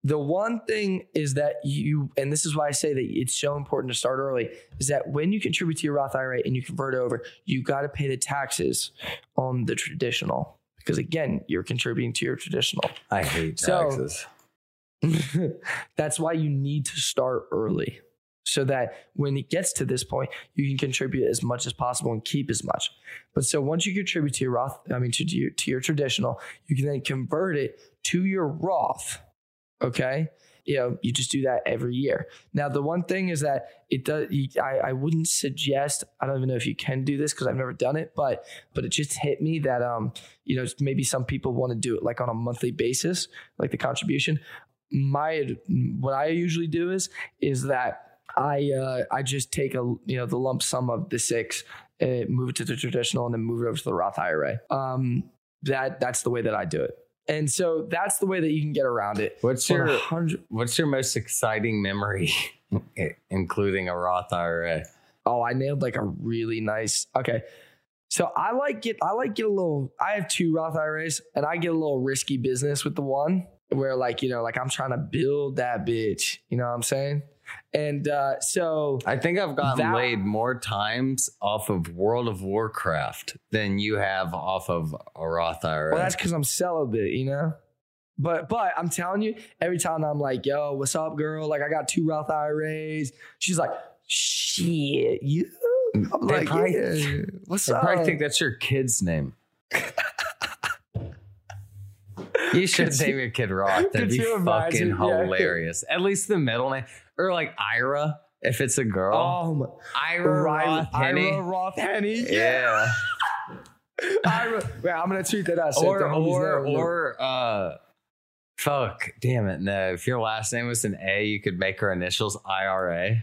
Speaker 4: the one thing is that you, and this is why I say that it's so important to start early, is that when you contribute to your Roth IRA and you convert over, you got to pay the taxes on the traditional because again, you're contributing to your traditional.
Speaker 2: I hate
Speaker 4: So-
Speaker 2: taxes.
Speaker 4: That's why you need to start early so that when it gets to this point, you can contribute as much as possible and keep as much. But so once you contribute to your Roth, I mean, to your, to your traditional, you can then convert it to your Roth. Okay. You know, you just do that every year. Now, the one thing is that it does, you, I, I wouldn't suggest, I don't even know if you can do this because I've never done it, but, but it just hit me that, um, you know, maybe some people want to do it like on a monthly basis, like the contribution my what I usually do is is that I uh, I just take a you know the lump sum of the six, uh, move it to the traditional, and then move it over to the Roth IRA. Um, that that's the way that I do it, and so that's the way that you can get around it.
Speaker 2: What's your? What's your most exciting memory, including a Roth IRA?
Speaker 4: Oh, I nailed like a really nice. Okay. So I like get I like get a little I have two Roth IRAs and I get a little risky business with the one where like, you know, like I'm trying to build that bitch. You know what I'm saying? And uh so
Speaker 2: I think I've gotten
Speaker 4: That-
Speaker 2: laid more times off of World of Warcraft than you have off of a Roth IRA.
Speaker 4: well that's because I'm celibate, you know? But but I'm telling you, every time I'm like, yo, what's up, girl? Like I got two Roth IRAs. She's like, shit, you I'm
Speaker 2: They
Speaker 4: like,
Speaker 2: probably-
Speaker 4: yeah, what's
Speaker 2: I
Speaker 4: up?
Speaker 2: probably think that's your kid's name. You should name your kid Roth. That'd be fucking
Speaker 4: imagine? Yeah.
Speaker 2: hilarious. At least the middle name. Or like Ira, if it's a girl.
Speaker 4: Oh
Speaker 2: Ira
Speaker 4: Ira-
Speaker 2: Roth Henne.
Speaker 4: Ira Roth Henne.
Speaker 2: Yeah.
Speaker 4: Ira. Wait, I'm gonna tweet that out. so
Speaker 2: or or or uh fuck. Damn it. No. If your last name was an A, you could make her initials IRA.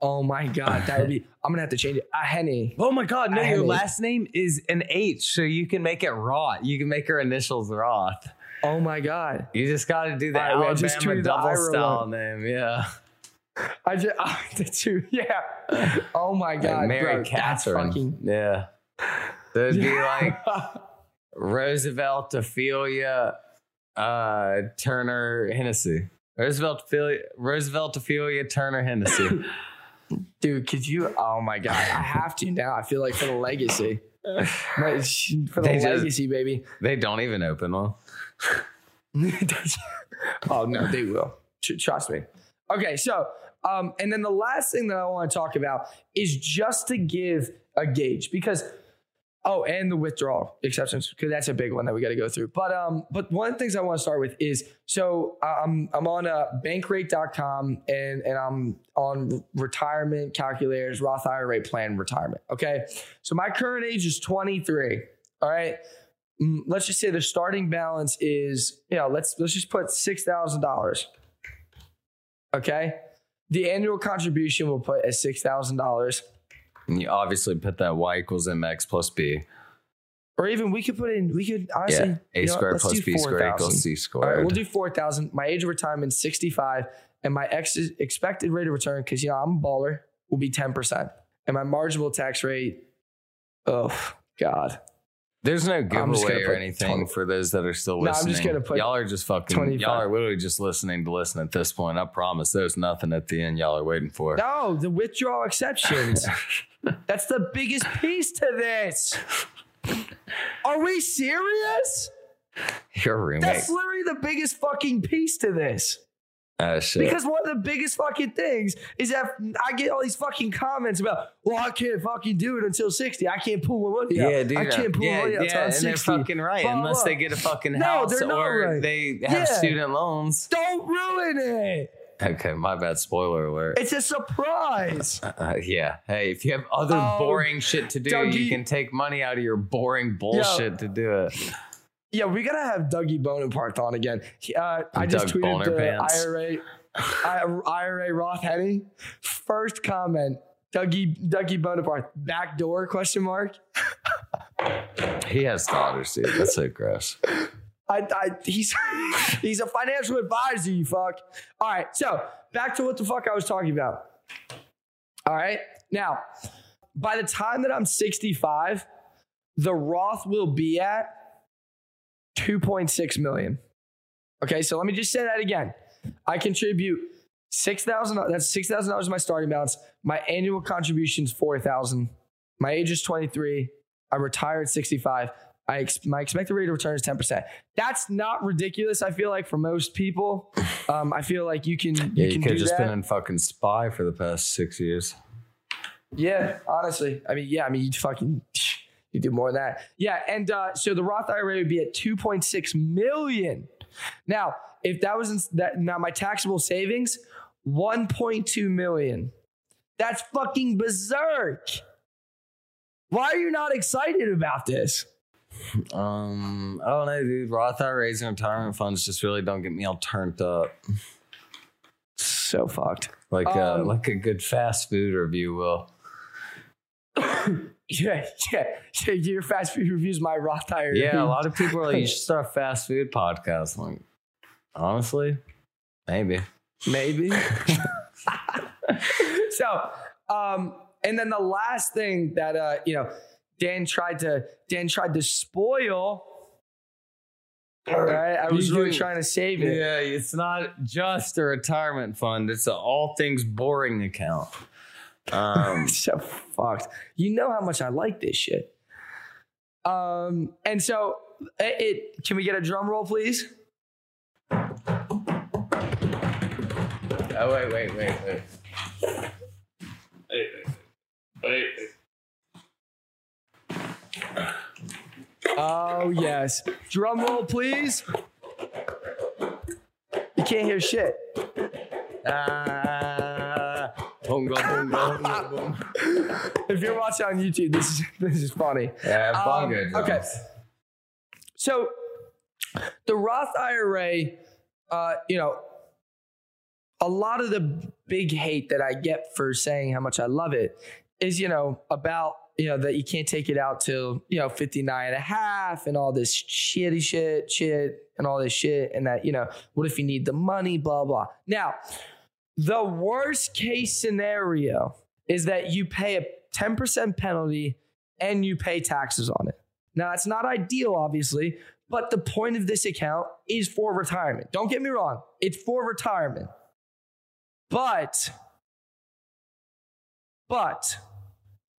Speaker 4: Oh my god, that would be. I'm gonna have to change it. A Henne.
Speaker 2: Oh my god, no, your last name is an H, so you can make it Roth. You can make her initials Roth.
Speaker 4: Oh my god.
Speaker 2: You just got to do the
Speaker 4: All right, I just
Speaker 2: Alabama
Speaker 4: the
Speaker 2: double
Speaker 4: Ira
Speaker 2: style name. Yeah.
Speaker 4: I just I, the two. Yeah. Oh my god,
Speaker 2: like Mary
Speaker 4: bro,
Speaker 2: Catherine.
Speaker 4: fucking.
Speaker 2: Yeah. That'd be like Roosevelt Ophelia uh, Turner Hennessy. Roosevelt Ophelia, Roosevelt Ophelia Turner Hennessy.
Speaker 4: Dude, could you? Oh my god, I have to now. I feel like for the legacy, for the
Speaker 2: They just-
Speaker 4: legacy, baby.
Speaker 2: they don't even open one.
Speaker 4: oh no, they will. Trust me. Okay, so um, and then the last thing that I want to talk about is just to give a gauge because oh, and the withdrawal exceptions because that's a big one that we got to go through. But um, but one of the things I want to start with is so I'm I'm on uh, bankrate.com and and I'm on retirement calculators Roth IRA plan retirement. Okay, so my current age is 23. All right. Mm, Let's just say the starting balance is, you know, let's let's just put six thousand dollars. Okay. The annual contribution we'll put at six thousand dollars.
Speaker 2: And you obviously put that Y equals MX plus B.
Speaker 4: Or even we could put in, we could honestly,
Speaker 2: Yeah. A
Speaker 4: you know
Speaker 2: squared plus B squared
Speaker 4: 4,000.
Speaker 2: equals C square.
Speaker 4: All right, we'll do 4,000. My age of retirement is 65, and my ex- expected rate of return, because, you know, I'm a baller, will be 10%. And my marginal tax rate, oh, God.
Speaker 2: There's no
Speaker 4: I'm just gonna
Speaker 2: giveaway or anything
Speaker 4: 20
Speaker 2: for those that are still
Speaker 4: No, I'm
Speaker 2: listening.
Speaker 4: just gonna put
Speaker 2: y'all are just fucking.
Speaker 4: 25.
Speaker 2: Y'all are literally just listening to listen at this point. I promise. There's nothing at the end y'all are waiting for.
Speaker 4: No, the withdrawal exceptions. That's the biggest piece to this. Are we serious?
Speaker 2: Your roommate.
Speaker 4: That's literally the biggest fucking piece to this.
Speaker 2: Ah, shit.
Speaker 4: Because one of the biggest fucking things is that I get all these fucking comments about, well, I can't fucking do it until 60. I can't pull my money out.
Speaker 2: yeah, dude.
Speaker 4: I can't pull
Speaker 2: yeah,
Speaker 4: my money out
Speaker 2: yeah,
Speaker 4: until I'm
Speaker 2: and
Speaker 4: 60.
Speaker 2: they're fucking right.
Speaker 4: Blah,
Speaker 2: Unless
Speaker 4: blah.
Speaker 2: they get a fucking
Speaker 4: No,
Speaker 2: house
Speaker 4: they're not
Speaker 2: or
Speaker 4: right.
Speaker 2: they have
Speaker 4: Yeah.
Speaker 2: student loans.
Speaker 4: Don't ruin it.
Speaker 2: Okay, my bad. Spoiler alert.
Speaker 4: It's a surprise.
Speaker 2: Uh, yeah. Hey, if you have other
Speaker 4: Oh,
Speaker 2: boring shit to do,
Speaker 4: Dougie-
Speaker 2: you can take money out of your boring bullshit to do it.
Speaker 4: Yeah, we gotta have Dougie Bonaparte on again. He- Uh, I just
Speaker 2: Doug
Speaker 4: tweeted
Speaker 2: Boner
Speaker 4: the
Speaker 2: Pants.
Speaker 4: IRA, I- IRA Roth Henne. First comment, Dougie Dougie Bonaparte backdoor question mark.
Speaker 2: He has daughters, dude. That's so gross.
Speaker 4: I, I he's he's a financial advisor. You fuck. All right, so back to what the fuck I was talking about. All right, now by the time that I'm 65, the Roth will be at 2.6 million. Okay, so let me just say that again. I contribute six thousand. That's six thousand dollars my starting balance. My annual contribution is four thousand. My age is 23. I retire at 65. I ex- my expected rate of return is 10%. That's not ridiculous. I feel like for most people, um, I feel like you can
Speaker 2: Yeah,
Speaker 4: you
Speaker 2: you
Speaker 4: can
Speaker 2: could have just
Speaker 4: that.
Speaker 2: been in fucking spy for the past six years.
Speaker 4: Yeah, honestly. I mean, yeah, I mean, you fucking you do more than that. Yeah, and uh, so the Roth IRA would be at 2.6 million. Now, if that was that now my taxable savings, 1.2 million. That's fucking berserk. Why are you not excited about this?
Speaker 2: Um, I don't know, dude. Roth IRAs and retirement funds just really don't get me all turned up.
Speaker 4: So fucked.
Speaker 2: Like uh,
Speaker 4: Um,
Speaker 2: like a good fast food review will.
Speaker 4: Yeah, yeah. yeah your fast food reviews my Roth tire.
Speaker 2: Yeah, a lot of people are like, you should start a fast food podcast. I'm like, honestly, maybe.
Speaker 4: Maybe. so, um, and then the last thing that uh, you know, Dan tried to Dan tried to spoil. All right, I was
Speaker 2: You
Speaker 4: really
Speaker 2: do-
Speaker 4: trying to save it.
Speaker 2: Yeah, it's not just a retirement fund. It's an all things boring account. Um,
Speaker 4: so fucked. You know how much I like this shit. Um, and so it, it can we get a drum roll, please?
Speaker 2: oh wait, wait, wait, wait.
Speaker 1: Wait, wait,
Speaker 4: Oh yes. Drum roll, please. You can't hear shit.
Speaker 2: Ah, bongo, bongo, bongo, bongo.
Speaker 4: If you're watching on YouTube, this is this is funny.
Speaker 2: Yeah,
Speaker 4: Um,
Speaker 2: bongo drums.
Speaker 4: okay. So the Roth IRA, uh, you know, a lot of the big hate that I get for saying how much I love it is, you know, about, you know, that you can't take it out till, you know, 59 and a half and all this shitty shit, shit, and all this shit. And that, you know, what if you need the money, blah, blah. Now, the worst case scenario is that you pay a 10% penalty and you pay taxes on it. Now, that's not ideal, obviously, but the point of this account is for retirement. Don't get me wrong, it's for retirement. But, but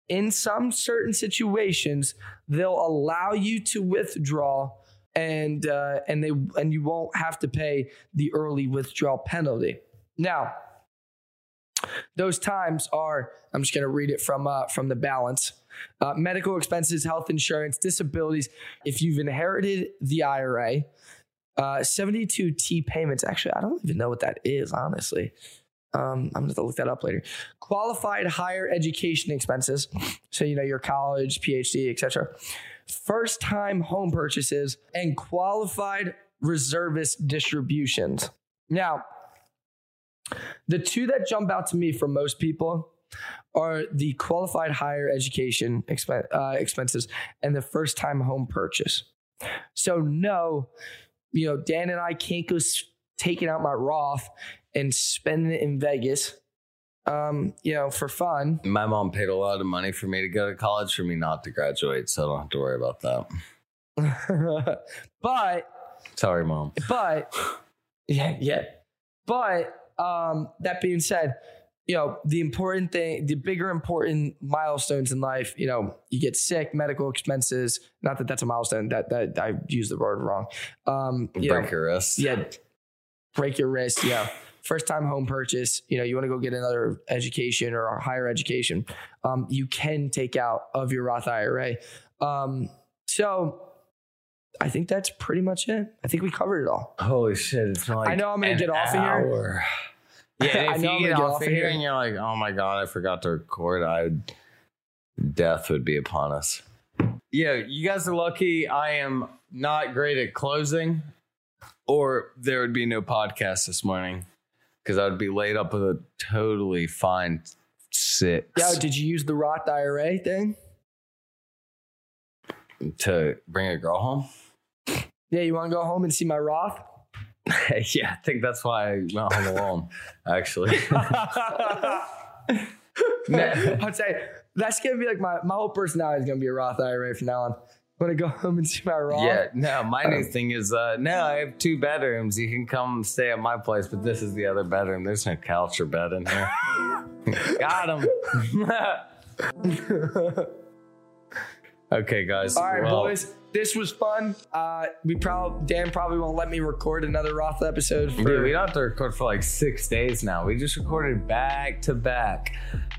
Speaker 4: in some certain situations, they'll allow you to withdraw and uh, and they and you won't have to pay the early withdrawal penalty. Now, those times are I'm just going to read it from uh, from the balance. Uh, medical expenses, health insurance, disabilities. If you've inherited the IRA, uh, 72T payments. Actually, I don't even know what that is, honestly. Um, I'm going to look that up later. Qualified higher education expenses. So, you know, your college, PhD, etc. First time home purchases and qualified reservist distributions. Now, the two that jump out to me for most people are the qualified higher education expen- uh, expenses and the first time home purchase. So, no, you know, Dan and I can't go s- taking out my Roth and spending it in Vegas. um, you know, for fun.
Speaker 2: My mom paid a lot of money for me to go to college for me not to graduate, so I don't have to worry about that.
Speaker 4: but
Speaker 2: Sorry, mom.
Speaker 4: but yeah, yeah. But um, that being said, you know, the important thing, the bigger important milestones in life, you know, you get sick, medical expenses. Not that that's a milestone. That that I used the word wrong. Um, you
Speaker 2: Break
Speaker 4: know,
Speaker 2: your wrist.
Speaker 4: Yeah, break your wrist. Yeah. First time home purchase, you know, you want to go get another education or a higher education, um, you can take out of your Roth IRA. Um, so I think that's pretty much it. I think we covered it all.
Speaker 2: Holy shit! It's been like
Speaker 4: I know I'm gonna
Speaker 2: an
Speaker 4: get off of here.
Speaker 2: hour. Yeah,
Speaker 4: I
Speaker 2: if
Speaker 4: know
Speaker 2: you
Speaker 4: I'm
Speaker 2: get
Speaker 4: gonna
Speaker 2: off of here and you're like, oh my god, I forgot to record, I would, death would be upon us. Yeah, you guys are lucky. I am not great at closing, or there would be no podcast this morning because I would be laid up with a totally fine six
Speaker 4: Yeah, did you use the Roth IRA thing?
Speaker 2: to bring a girl home.
Speaker 4: Yeah, you want to go home and see my Roth?
Speaker 2: yeah, I think that's why I went home alone. Actually,
Speaker 4: I'd say that's gonna be like my my whole personality is gonna be a Roth IRA from now on. I'm gonna go home and see my Roth.
Speaker 2: Yeah, no, my new thing is uh no, I have two bedrooms. You can come stay at my place, but this is the other bedroom. There's no couch or bed in here. Got him. okay, guys.
Speaker 4: All right,
Speaker 2: well,
Speaker 4: boys. This was fun. Uh, we probably Dan probably won't let me record another Roth episode. For,
Speaker 2: Dude, we don't have to record for like six days now. We just recorded back to back.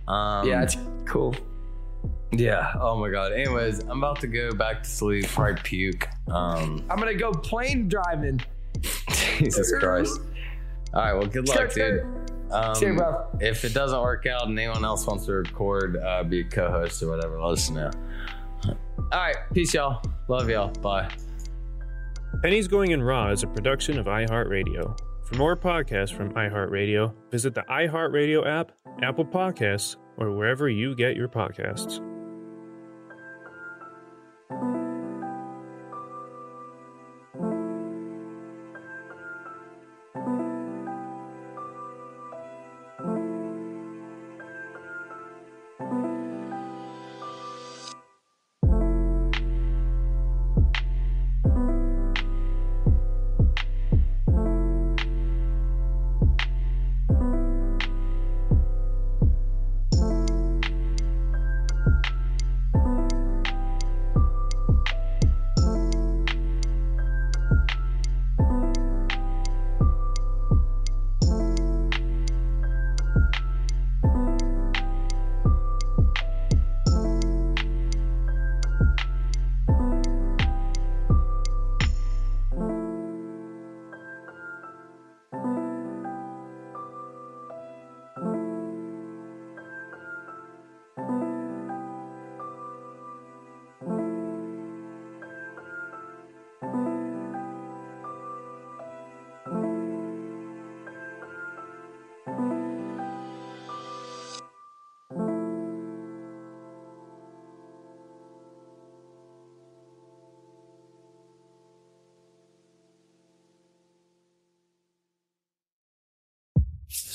Speaker 2: Um,
Speaker 4: yeah, it's cool.
Speaker 2: Yeah. Oh my god. Anyways, I'm about to go back to sleep. Probably puke. Um,
Speaker 4: I'm gonna go plane driving.
Speaker 2: Jesus Christ. All right. Well, good luck, dude. Um,
Speaker 4: See you, bro.
Speaker 2: If it doesn't work out and anyone else wants to record, uh, be a co-host or whatever, let us know. All right. Peace, y'all. Love y'all. Bye.
Speaker 1: Pennies Going in Raw is a production of iHeartRadio. For more podcasts from iHeartRadio, visit the iHeartRadio app, Apple Podcasts, or wherever you get your podcasts.